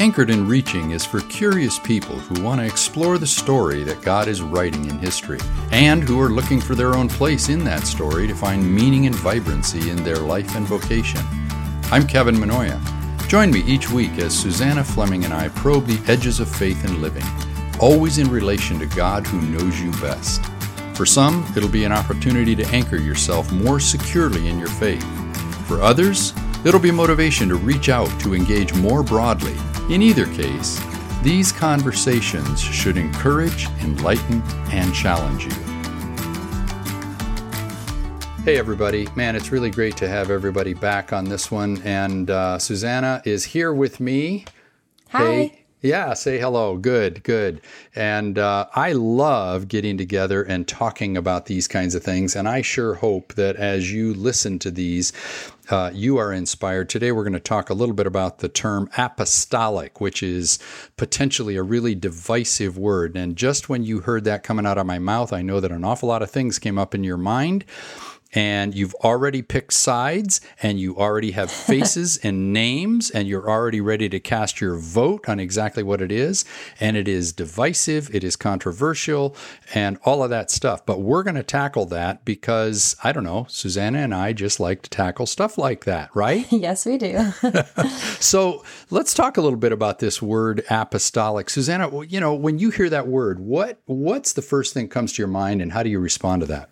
Anchored & Reaching is for curious people who want to explore the story that God is writing in history and who are looking for their own place in that story to find meaning and vibrancy in their life and vocation. I'm Kevin Mannoia. Join me each week as Susanna Fleming and I probe the edges of faith and living, always in relation to God who knows you best. For some, it'll be an opportunity to anchor yourself more securely in your faith. For others, it'll be motivation to reach out to engage more broadly in either case, these conversations should encourage, enlighten, and challenge you. Hey, everybody. Man, it's really great to have everybody back on this one. And uh, Susanna is here with me. Hi. Hey. Yeah, say hello. Good, good. And uh, I love getting together and talking about these kinds of things. And I sure hope that as you listen to these, uh, you are inspired. Today, we're going to talk a little bit about the term apostolic, which is potentially a really divisive word. And just when you heard that coming out of my mouth, I know that an awful lot of things came up in your mind and you've already picked sides and you already have faces and names and you're already ready to cast your vote on exactly what it is and it is divisive it is controversial and all of that stuff. But we're going to tackle that because i don't know susanna and i just like to tackle stuff like that right? Yes we do. So let's talk a little bit about this word apostolic. Susanna you know when you hear that word what what's the first thing comes to your mind and how do you respond to that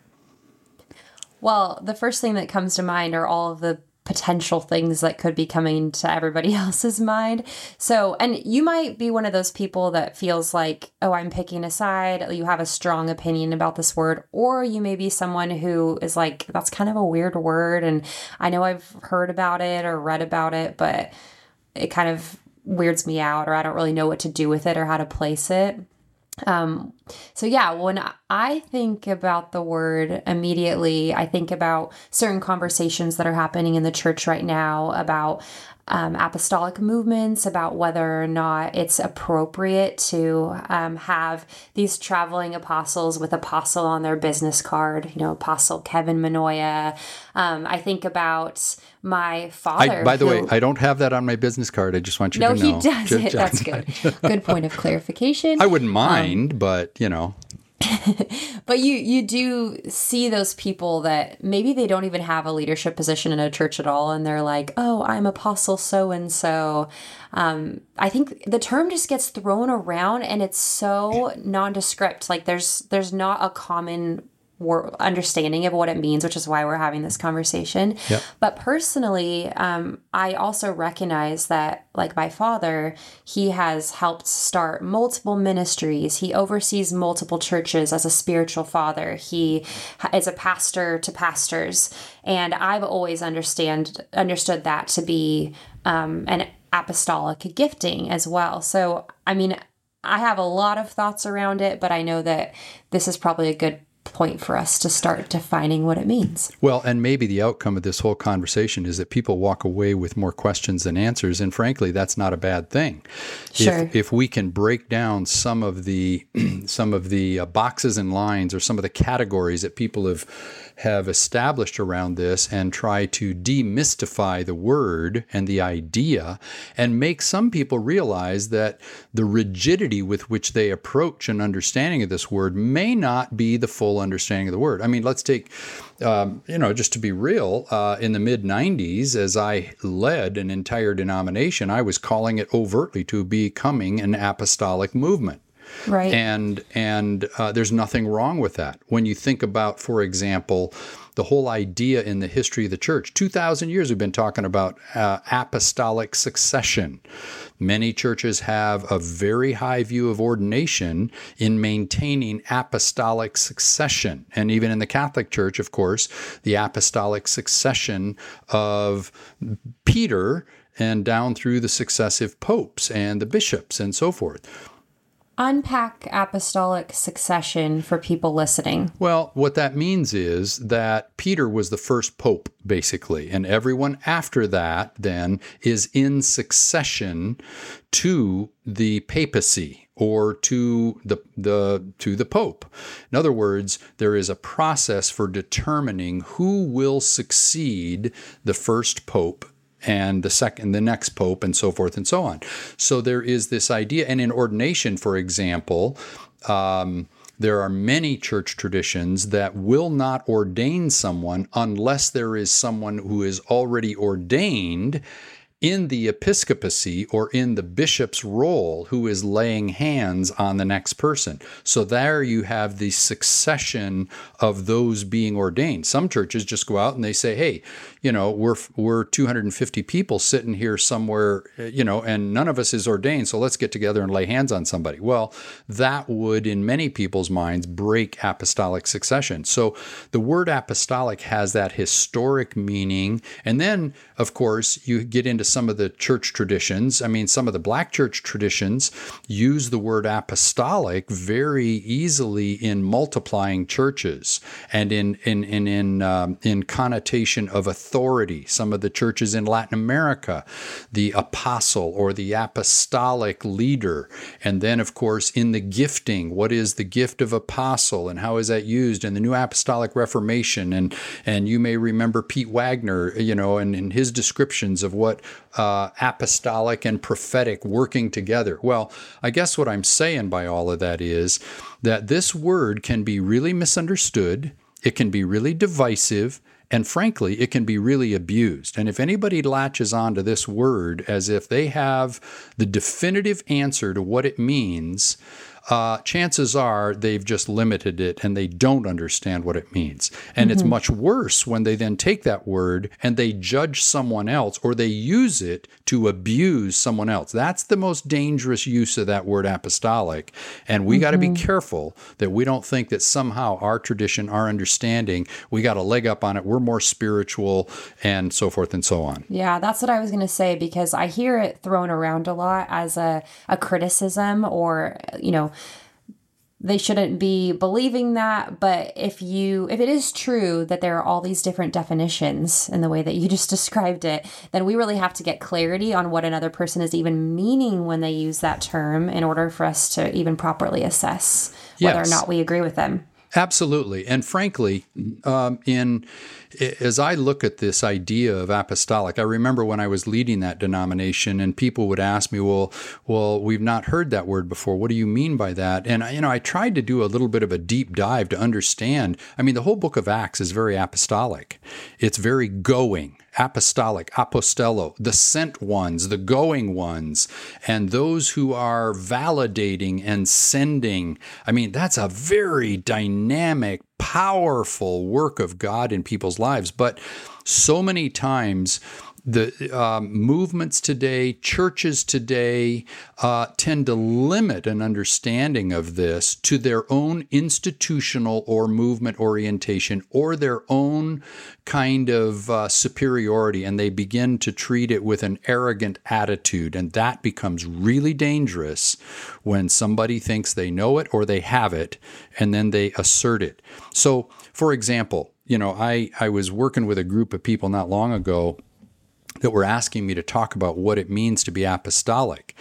well, the first thing that comes to mind are all of the potential things that could be coming to everybody else's mind. So, and you might be one of those people that feels like, oh, I'm picking a side. You have a strong opinion about this word. Or you may be someone who is like, that's kind of a weird word. And I know I've heard about it or read about it, but it kind of weirds me out, or I don't really know what to do with it or how to place it. Um, so yeah, when I think about the word immediately, I think about certain conversations that are happening in the church right now about um, apostolic movements, about whether or not it's appropriate to um, have these traveling apostles with apostle on their business card, you know, Apostle Kevin Mannoia. Um, I think about my father. I, by the way, I don't have that on my business card. I just want you no, to know. No, he does just, it. That's good. good point of clarification. I wouldn't um, mind, but you know. but you you do see those people that maybe they don't even have a leadership position in a church at all, and they're like, "Oh, I'm Apostle so and so." I think the term just gets thrown around, and it's so nondescript. Like there's there's not a common understanding of what it means, which is why we're having this conversation. Yep. But personally, um, I also recognize that, like my father, he has helped start multiple ministries. He oversees multiple churches as a spiritual father. He is a pastor to pastors, and I've always understand understood that to be um, an apostolic gifting as well. So, I mean. I have a lot of thoughts around it, but I know that this is probably a good point for us to start defining what it means. Well, and maybe the outcome of this whole conversation is that people walk away with more questions than answers, and frankly, that's not a bad thing. Sure. If, if we can break down some of the some of the uh, boxes and lines or some of the categories that people have have established around this and try to demystify the word and the idea and make some people realize that the rigidity with which they approach an understanding of this word may not be the full understanding of the word. I mean, let's take, um, you know, just to be real, uh, in the mid 90s, as I led an entire denomination, I was calling it overtly to becoming an apostolic movement. Right. And and uh, there's nothing wrong with that. When you think about, for example, the whole idea in the history of the church, 2,000 years we've been talking about uh, apostolic succession. Many churches have a very high view of ordination in maintaining apostolic succession. And even in the Catholic Church, of course, the apostolic succession of Peter and down through the successive popes and the bishops and so forth unpack apostolic succession for people listening? Well, what that means is that Peter was the first pope, basically, and everyone after that then is in succession to the papacy or to the, the to the pope. In other words, there is a process for determining who will succeed the first pope and the second the next pope and so forth and so on so there is this idea and in ordination for example um, there are many church traditions that will not ordain someone unless there is someone who is already ordained in the episcopacy or in the bishop's role who is laying hands on the next person. So there you have the succession of those being ordained. Some churches just go out and they say, "Hey, you know, we're we're 250 people sitting here somewhere, you know, and none of us is ordained, so let's get together and lay hands on somebody." Well, that would in many people's minds break apostolic succession. So the word apostolic has that historic meaning. And then, of course, you get into some of the church traditions. I mean, some of the black church traditions use the word apostolic very easily in multiplying churches and in in in in, um, in connotation of authority. Some of the churches in Latin America, the apostle or the apostolic leader, and then of course in the gifting, what is the gift of apostle and how is that used in the New Apostolic Reformation? And and you may remember Pete Wagner, you know, and, and his descriptions of what uh, apostolic and prophetic working together. Well, I guess what I'm saying by all of that is that this word can be really misunderstood, it can be really divisive. And frankly, it can be really abused. And if anybody latches onto this word as if they have the definitive answer to what it means, uh, chances are they've just limited it and they don't understand what it means. And mm-hmm. it's much worse when they then take that word and they judge someone else or they use it to abuse someone else. That's the most dangerous use of that word apostolic. And we mm-hmm. got to be careful that we don't think that somehow our tradition, our understanding, we got a leg up on it. We're more spiritual and so forth and so on. Yeah, that's what I was going to say because I hear it thrown around a lot as a, a criticism or, you know, they shouldn't be believing that but if you if it is true that there are all these different definitions in the way that you just described it then we really have to get clarity on what another person is even meaning when they use that term in order for us to even properly assess whether or not we agree with them Absolutely. And frankly, um, in as I look at this idea of apostolic, I remember when I was leading that denomination, and people would ask me, "Well, well, we've not heard that word before. What do you mean by that?" And you know, I tried to do a little bit of a deep dive to understand. I mean, the whole book of Acts is very apostolic. It's very going apostolic, apostello, the sent ones, the going ones, and those who are validating and sending. I mean, that's a very dynamic, powerful work of God in people's lives. But so many times, the um, movements today, churches today, uh, tend to limit an understanding of this to their own institutional or movement orientation or their own kind of uh, superiority, and they begin to treat it with an arrogant attitude. And that becomes really dangerous when somebody thinks they know it or they have it, and then they assert it. So, for example, you know, I, I was working with a group of people not long ago that were asking me to talk about what it means to be apostolic.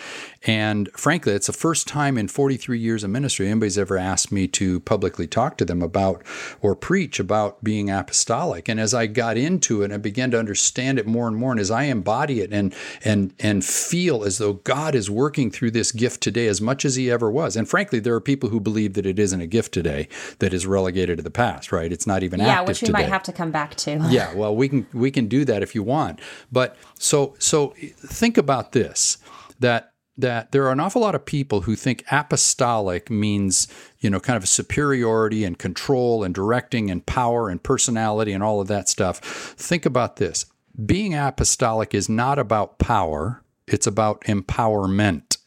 And frankly, it's the first time in 43 years of ministry anybody's ever asked me to publicly talk to them about or preach about being apostolic. And as I got into it, I began to understand it more and more. And as I embody it and and and feel as though God is working through this gift today as much as He ever was. And frankly, there are people who believe that it isn't a gift today, that is relegated to the past. Right? It's not even yeah, which we today. might have to come back to. yeah, well, we can we can do that if you want, but so so think about this that that there are an awful lot of people who think apostolic means, you know, kind of superiority and control and directing and power and personality and all of that stuff. Think about this. Being apostolic is not about power, it's about empowerment.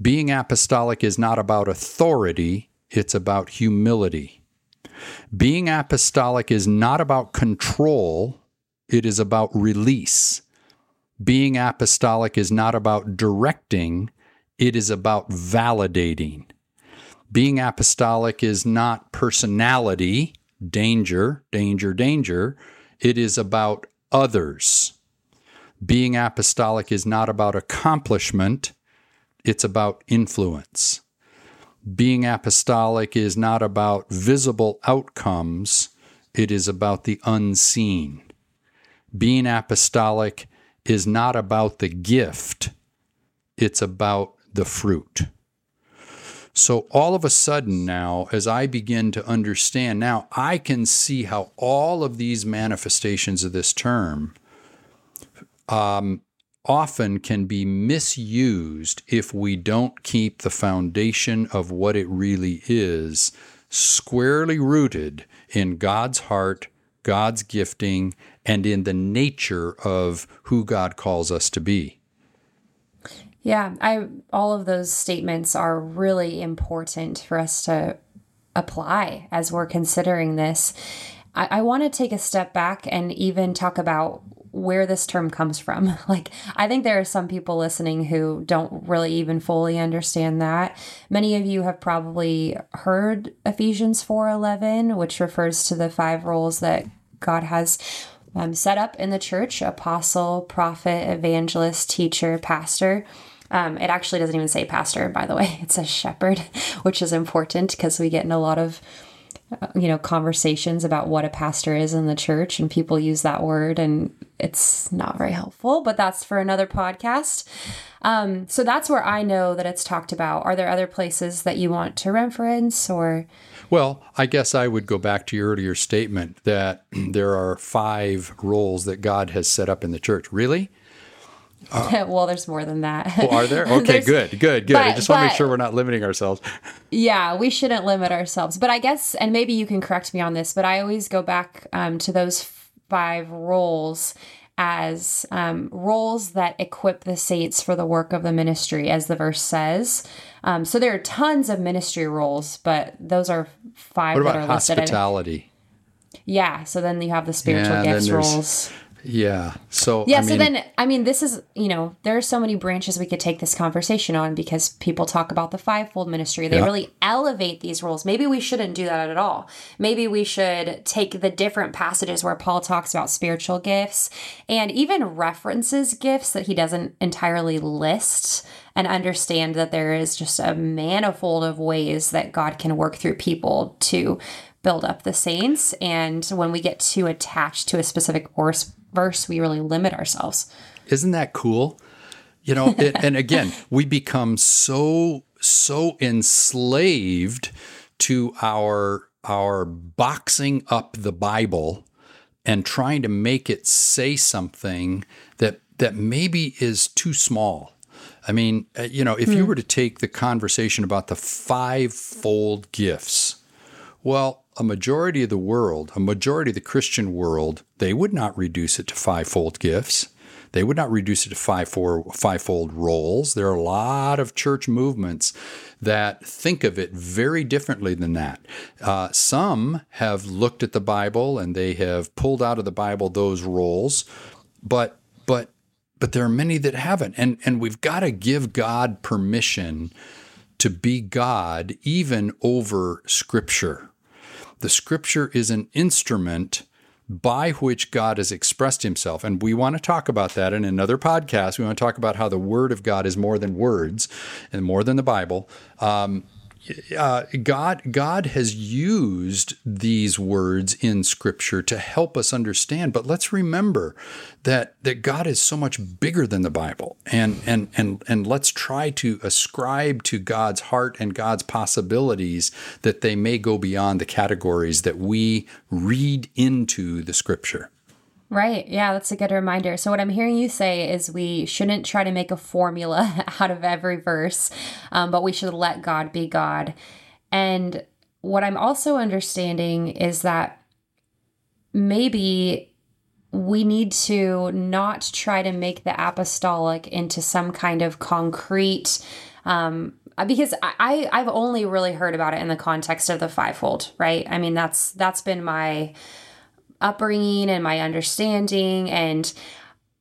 Being apostolic is not about authority, it's about humility. Being apostolic is not about control, it is about release being apostolic is not about directing, it is about validating. Being apostolic is not personality, danger, danger, danger. It is about others. Being apostolic is not about accomplishment, it's about influence. Being apostolic is not about visible outcomes, it is about the unseen. Being apostolic is not about the gift, it's about the fruit. So all of a sudden now, as I begin to understand, now I can see how all of these manifestations of this term um, often can be misused if we don't keep the foundation of what it really is squarely rooted in God's heart, God's gifting, and in the nature of who God calls us to be. Yeah, I all of those statements are really important for us to apply as we're considering this. I, I want to take a step back and even talk about where this term comes from. Like, I think there are some people listening who don't really even fully understand that. Many of you have probably heard Ephesians 4:11, which refers to the five roles that God has um, set up in the church: apostle, prophet, evangelist, teacher, pastor. Um, it actually doesn't even say pastor, by the way. It says shepherd, which is important because we get in a lot of you know conversations about what a pastor is in the church and people use that word and it's not very helpful but that's for another podcast. Um, so that's where i know that it's talked about. Are there other places that you want to reference or? Well i guess i would go back to your earlier statement that there are five roles that god has set up in the church. Really uh, well, there's more than that. Oh, are there? Okay, good, good, good. But, I just want to make sure we're not limiting ourselves. Yeah, we shouldn't limit ourselves. But I guess, and maybe you can correct me on this, but I always go back um, to those five roles as um, roles that equip the saints for the work of the ministry, as the verse says. Um, so there are tons of ministry roles, but those are five what that are listed. Hospitality. Yeah, so then you have the spiritual yeah, gifts roles. Yeah. So yeah. I so then I mean, this is you know there are so many branches we could take this conversation on because people talk about the fivefold ministry. They yeah. really elevate these roles. Maybe we shouldn't do that at all. Maybe we should take the different passages where Paul talks about spiritual gifts and even references gifts that he doesn't entirely list and understand that there is just a manifold of ways that God can work through people to build up the saints. And when we get too attached to a specific verse, verse we really limit ourselves. Isn't that cool? You know, it, and again, we become so so enslaved to our our boxing up the Bible and trying to make it say something that that maybe is too small. I mean, uh, you know, if hmm. you were to take the conversation about the fivefold gifts, well, a majority of the world, a majority of the Christian world, they would not reduce it to fivefold gifts. They would not reduce it to five, four, fivefold roles. There are a lot of church movements that think of it very differently than that. Uh, some have looked at the Bible and they have pulled out of the Bible those roles, but but but there are many that haven't. And and we've got to give God permission to be God even over Scripture. The scripture is an instrument by which God has expressed himself. And we want to talk about that in another podcast. We want to talk about how the word of God is more than words and more than the Bible. Um, uh, God God has used these words in Scripture to help us understand. But let's remember that that God is so much bigger than the Bible, and and and and let's try to ascribe to God's heart and God's possibilities that they may go beyond the categories that we read into the Scripture. Right. Yeah, that's a good reminder. So, what I'm hearing you say is we shouldn't try to make a formula out of every verse, um, but we should let God be God. And what I'm also understanding is that maybe we need to not try to make the apostolic into some kind of concrete um, because I, I've only really heard about it in the context of the fivefold, right? I mean, that's that's been my upbringing and my understanding and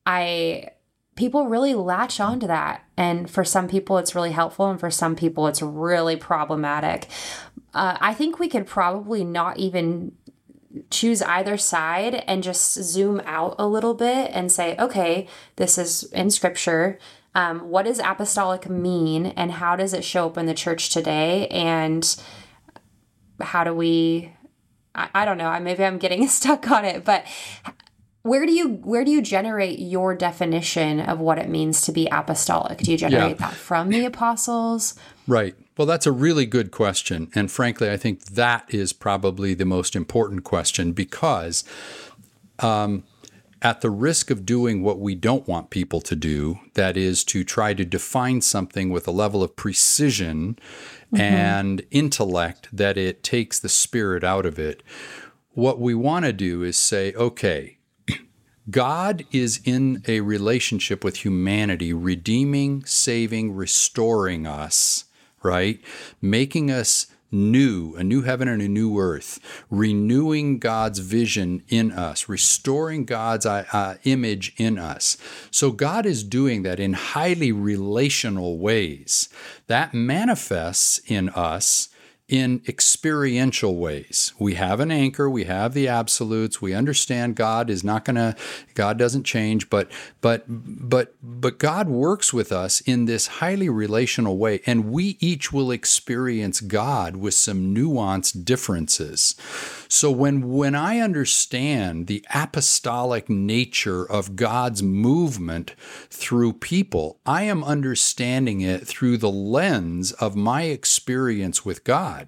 I people really latch onto that and for some people it's really helpful and for some people it's really problematic. Uh, I think we could probably not even choose either side and just zoom out a little bit and say, okay, this is in scripture. Um, what does apostolic mean and how does it show up in the church today? And how do we I, I don't know. I maybe I'm getting stuck on it, but where do you where do you generate your definition of what it means to be apostolic? Do you generate yeah. that from the apostles? Right. Well, that's a really good question, and frankly, I think that is probably the most important question because. Um, at the risk of doing what we don't want people to do, that is to try to define something with a level of precision mm-hmm. and intellect that it takes the spirit out of it, what we want to do is say, okay, God is in a relationship with humanity, redeeming, saving, restoring us, right? Making us new, a new heaven and a new earth, renewing God's vision in us, restoring God's uh, uh image in us. So God is doing that in highly relational ways. That manifests in us in experiential ways. We have an anchor, we have the absolutes, we understand God is not going to God doesn't change, but but but but God works with us in this highly relational way and we each will experience God with some nuanced differences. So when when I understand the apostolic nature of God's movement through people, I am understanding it through the lens of my experience with God.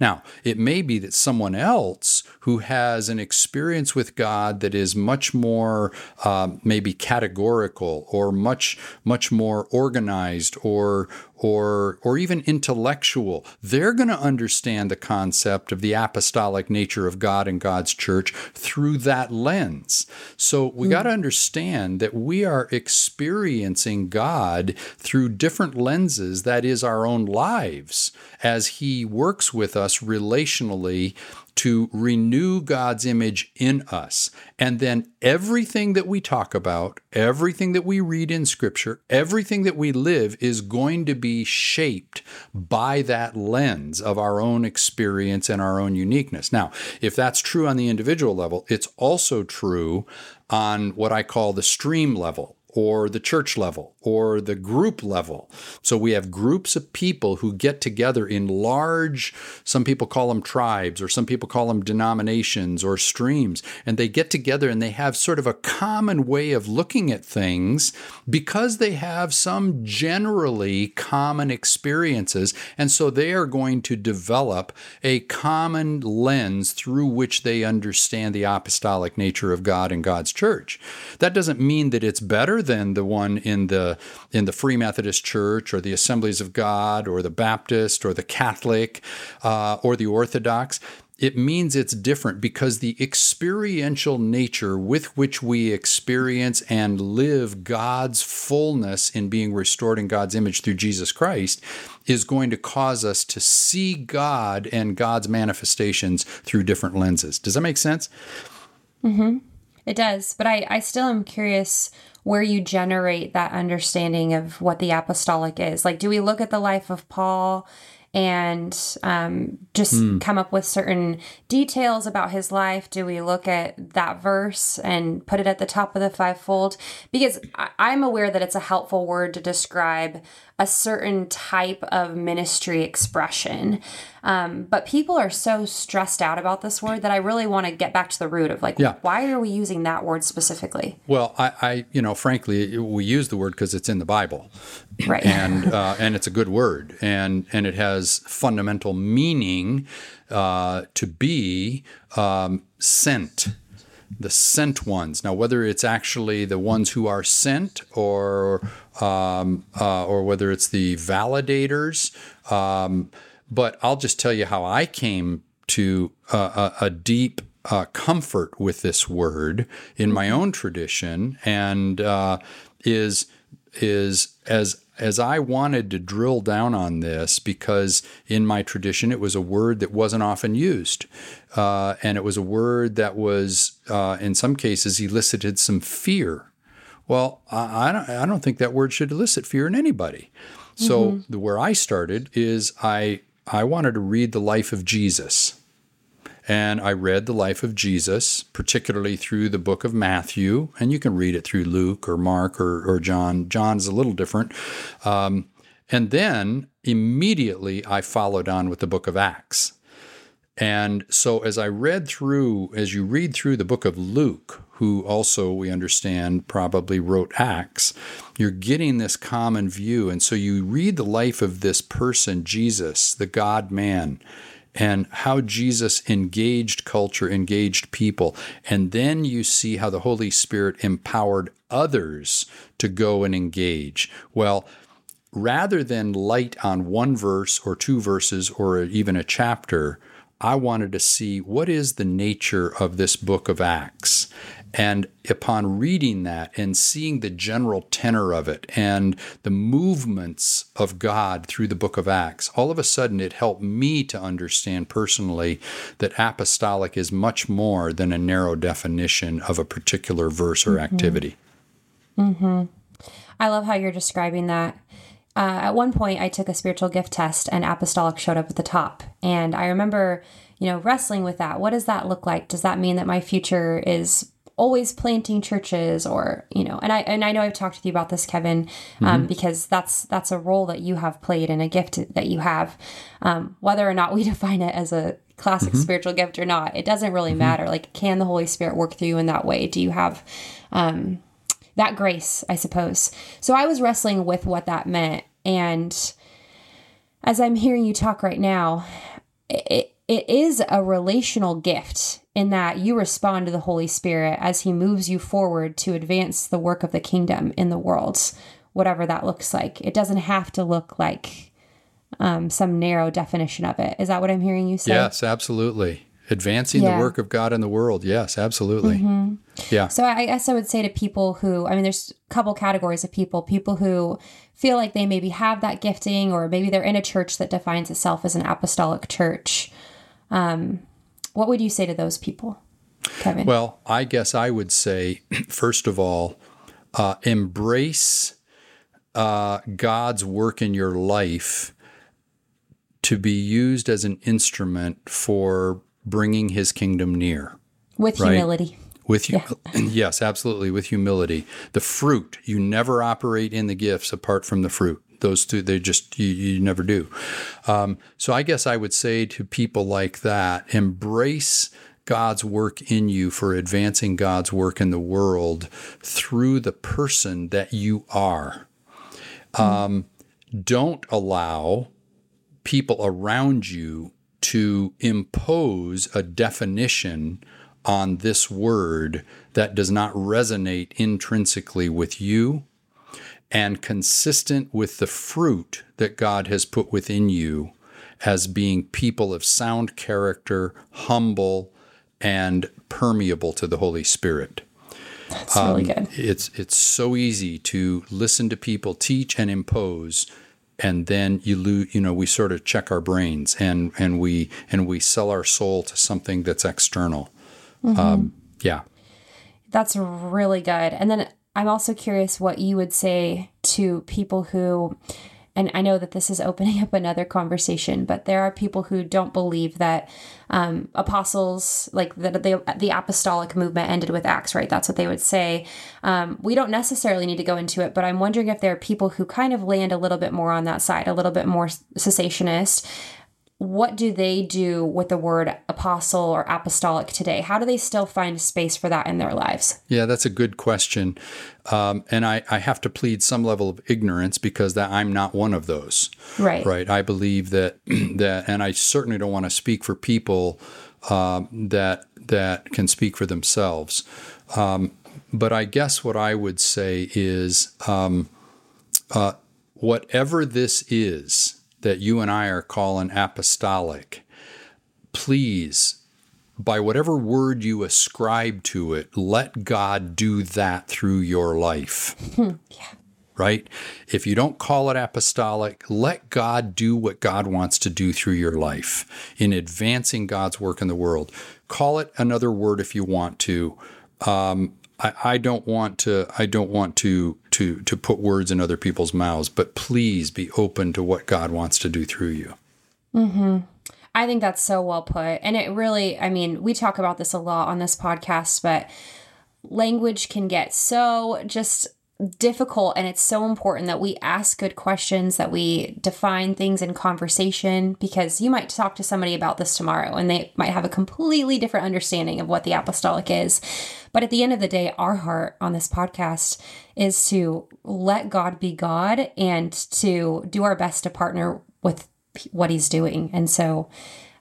Now, it may be that someone else who has an experience with God that is much more um, maybe categorical or much much more organized or or or even intellectual, they're going to understand the concept of the apostolic nature of God and God's church through that lens. So we mm. got to understand that we are experiencing God through different lenses that is our own lives as he works with us relationally to renew God's image in us. And then everything that we talk about, everything that we read in Scripture, everything that we live is going to be shaped by that lens of our own experience and our own uniqueness. Now, if that's true on the individual level, it's also true on what I call the stream level or the church level or the group level. So we have groups of people who get together in large, some people call them tribes, or some people call them denominations or streams, and they get together and they have sort of a common way of looking at things because they have some generally common experiences. And so they are going to develop a common lens through which they understand the apostolic nature of God and God's church. That doesn't mean that it's better than the one in the in the Free Methodist Church or the Assemblies of God or the Baptist or the Catholic uh, or the Orthodox. It means it's different because the experiential nature with which we experience and live God's fullness in being restored in God's image through Jesus Christ is going to cause us to see God and God's manifestations through different lenses. Does that make sense? Mm-hmm. It does. But I, I still am curious where you generate that understanding of what the apostolic is. Like, do we look at the life of Paul and um, just mm. come up with certain details about his life? Do we look at that verse and put it at the top of the fivefold? Because I'm aware that it's a helpful word to describe a certain type of ministry expression. Um, but people are so stressed out about this word that I really want to get back to the root of like, yeah. why are we using that word specifically? Well, I, I you know, frankly, we use the word because it's in the Bible, right? And uh, and it's a good word, and and it has fundamental meaning uh, to be um, sent the sent ones. Now, whether it's actually the ones who are sent or um, uh, or whether it's the validators, um, but I'll just tell you how I came to a, a deep uh, comfort with this word in my own tradition, and uh, is is as as I wanted to drill down on this because in my tradition it was a word that wasn't often used. Uh, and it was a word that was, uh, in some cases, elicited some fear. Well, I, I, don't, I don't think that word should elicit fear in anybody. So mm-hmm. the, where I started is I, I wanted to read the life of Jesus. And I read the life of Jesus, particularly through the book of Matthew, and you can read it through Luke or Mark or, or John. John's a little different. Um, and then immediately I followed on with the book of Acts. And so as I read through, as you read through the book of Luke, who also we understand probably wrote Acts, you're getting this common view. And so you read the life of this person, Jesus, the God man, and how Jesus engaged culture, engaged people. And then you see how the Holy Spirit empowered others to go and engage. Well, rather than light on one verse or two verses or even a chapter, I wanted to see what is the nature of this book of Acts. And upon reading that and seeing the general tenor of it and the movements of God through the book of Acts, all of a sudden it helped me to understand personally that apostolic is much more than a narrow definition of a particular verse or mm-hmm. activity. Mm-hmm. I love how you're describing that. Uh, at one point, I took a spiritual gift test and apostolic showed up at the top. And I remember, you know, wrestling with that. What does that look like? Does that mean that my future is always planting churches or you know and i and i know i've talked with you about this kevin um, mm-hmm. because that's that's a role that you have played and a gift that you have um, whether or not we define it as a classic mm-hmm. spiritual gift or not it doesn't really mm-hmm. matter like can the holy spirit work through you in that way do you have um, that grace i suppose so i was wrestling with what that meant and as i'm hearing you talk right now it, it is a relational gift in that you respond to the Holy Spirit as He moves you forward to advance the work of the kingdom in the world, whatever that looks like. It doesn't have to look like um, some narrow definition of it. Is that what I'm hearing you say? Yes, absolutely. Advancing yeah. the work of God in the world. Yes, absolutely. Mm-hmm. Yeah. So I guess I would say to people who, I mean, there's a couple categories of people people who feel like they maybe have that gifting, or maybe they're in a church that defines itself as an apostolic church. Um, what would you say to those people, Kevin? Well, I guess I would say, first of all, uh, embrace uh, God's work in your life to be used as an instrument for bringing His kingdom near. With right? humility. With you, yeah. yes, absolutely. With humility, the fruit you never operate in the gifts apart from the fruit those two they just you, you never do um, so i guess i would say to people like that embrace god's work in you for advancing god's work in the world through the person that you are mm-hmm. um, don't allow people around you to impose a definition on this word that does not resonate intrinsically with you and consistent with the fruit that God has put within you as being people of sound character, humble, and permeable to the Holy Spirit. That's um, really good. It's it's so easy to listen to people teach and impose, and then you lose. You know, we sort of check our brains and and we and we sell our soul to something that's external. Mm-hmm. Um, yeah, that's really good. And then I'm also curious what you would say to people who, and I know that this is opening up another conversation, but there are people who don't believe that um, apostles, like the, the, the apostolic movement, ended with Acts. Right? That's what they would say. Um, we don't necessarily need to go into it, but I'm wondering if there are people who kind of land a little bit more on that side, a little bit more cessationist, what do they do with the word apostle or apostolic today? How do they still find space for that in their lives? Yeah, that's a good question. Um, and I, I have to plead some level of ignorance because that I'm not one of those. Right. Right. I believe that that, and I certainly don't want to speak for people um, that that can speak for themselves. Um, but I guess what I would say is, um, uh, whatever this is that you and I are calling apostolic, please, by whatever word you ascribe to it, let God do that through your life. yeah. Right? If you don't call it apostolic, let God do what God wants to do through your life in advancing God's work in the world. Call it another word if you want to. Um, I, I don't want to. I don't want to to to put words in other people's mouths, but please be open to what God wants to do through you. Hmm. I think that's so well put, and it really. I mean, we talk about this a lot on this podcast, but language can get so just difficult and it's so important that we ask good questions that we define things in conversation because you might talk to somebody about this tomorrow and they might have a completely different understanding of what the apostolic is. But at the end of the day our heart on this podcast is to let god be god and to do our best to partner with what he's doing. And so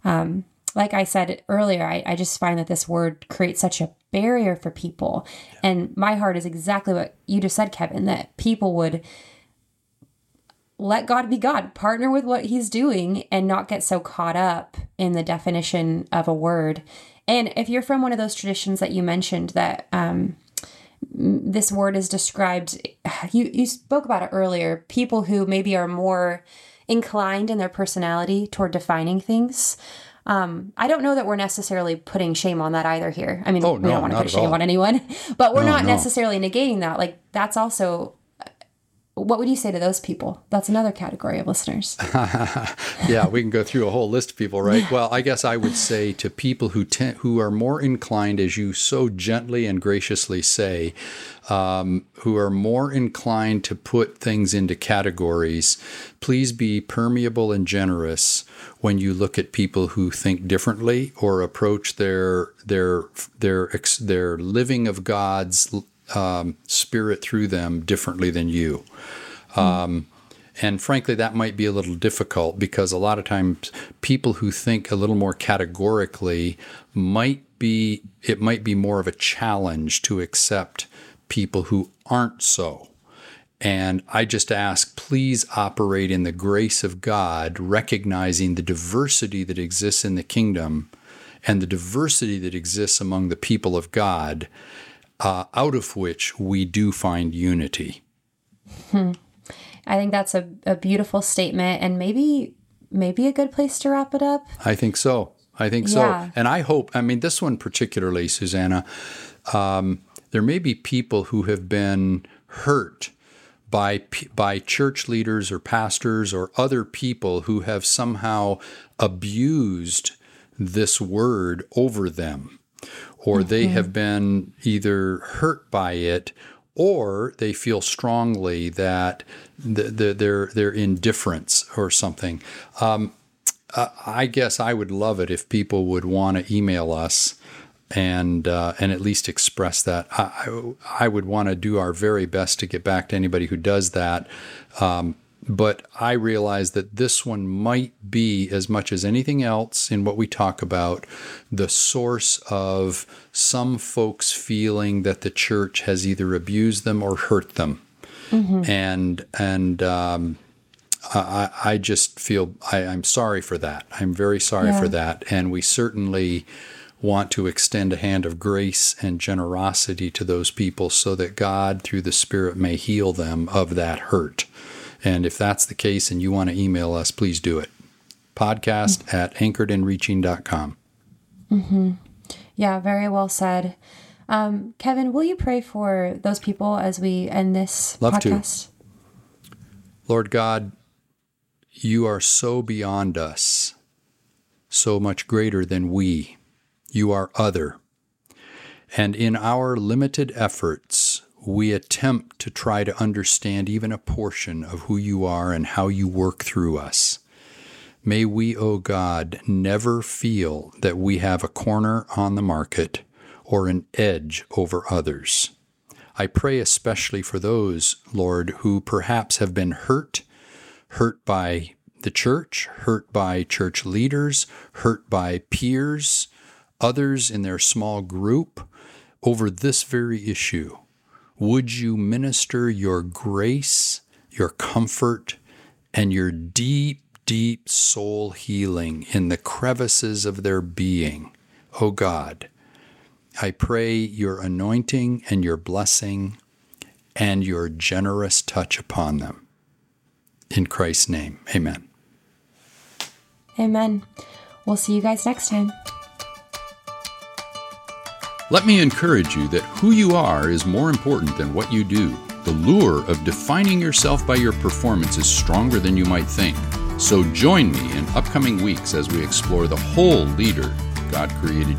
um, like I said earlier, I, I just find that this word creates such a barrier for people. Yeah. And my heart is exactly what you just said, Kevin, that people would let God be God, partner with what he's doing and not get so caught up in the definition of a word. And if you're from one of those traditions that you mentioned that um, this word is described, you, you spoke about it earlier, people who maybe are more inclined in their personality toward defining things. Um, I don't know that we're necessarily putting shame on that either here. I mean, oh, we don't want to put shame all. on anyone, but we're no, not no. necessarily negating that. Like that's also what would you say to those people? That's another category of listeners. yeah, we can go through a whole list of people, right? Well, I guess I would say to people who te- who are more inclined, as you so gently and graciously say, um, who are more inclined to put things into categories, please be permeable and generous when you look at people who think differently or approach their their their their living of God's um, spirit through them differently than you. Um, and frankly, that might be a little difficult because a lot of times people who think a little more categorically might be, it might be more of a challenge to accept people who aren't so. And I just ask, please operate in the grace of God, recognizing the diversity that exists in the kingdom and the diversity that exists among the people of God, uh, out of which we do find unity. Hmm. I think that's a, a beautiful statement and maybe maybe a good place to wrap it up. I think so. I think so. And I hope, I mean, this one particularly, Susanna, um, there may be people who have been hurt by by church leaders or pastors or other people who have somehow abused this word over them or mm-hmm. they have been either hurt by it or they feel strongly that the, the, their their indifference or something. Um, I guess I would love it if people would want to email us and uh, and at least express that. I, I would want to do our very best to get back to anybody who does that. Um, but I realize that this one might be, as much as anything else in what we talk about, the source of some folks feeling that the church has either abused them or hurt them. Mm-hmm. And, and, um, I, I just feel I, am sorry for that. I'm very sorry yeah. for that. And we certainly want to extend a hand of grace and generosity to those people so that God, through the Spirit, may heal them of that hurt. And if that's the case and you want to email us, please do it. Podcast mm-hmm. at anchoredinreaching.com. Mm-hmm. Yeah, very well said. Um, Kevin, will you pray for those people as we end this Love podcast? To. Lord God, you are so beyond us, so much greater than we. You are other. And in our limited efforts, we attempt to try to understand even a portion of who you are and how you work through us. May we, O oh God, never feel that we have a corner on the market or an edge over others. I pray especially for those, Lord, who perhaps have been hurt, hurt by the church, hurt by church leaders, hurt by peers, others in their small group over this very issue would you minister your grace, your comfort, and your deep, deep soul healing in the crevices of their being, O oh God? I pray your anointing and your blessing and your generous touch upon them. In Christ's name, amen. Amen. We'll see you guys next time. Let me encourage you that who you are is more important than what you do. The lure of defining yourself by your performance is stronger than you might think. So join me in upcoming weeks as we explore the whole leader God created you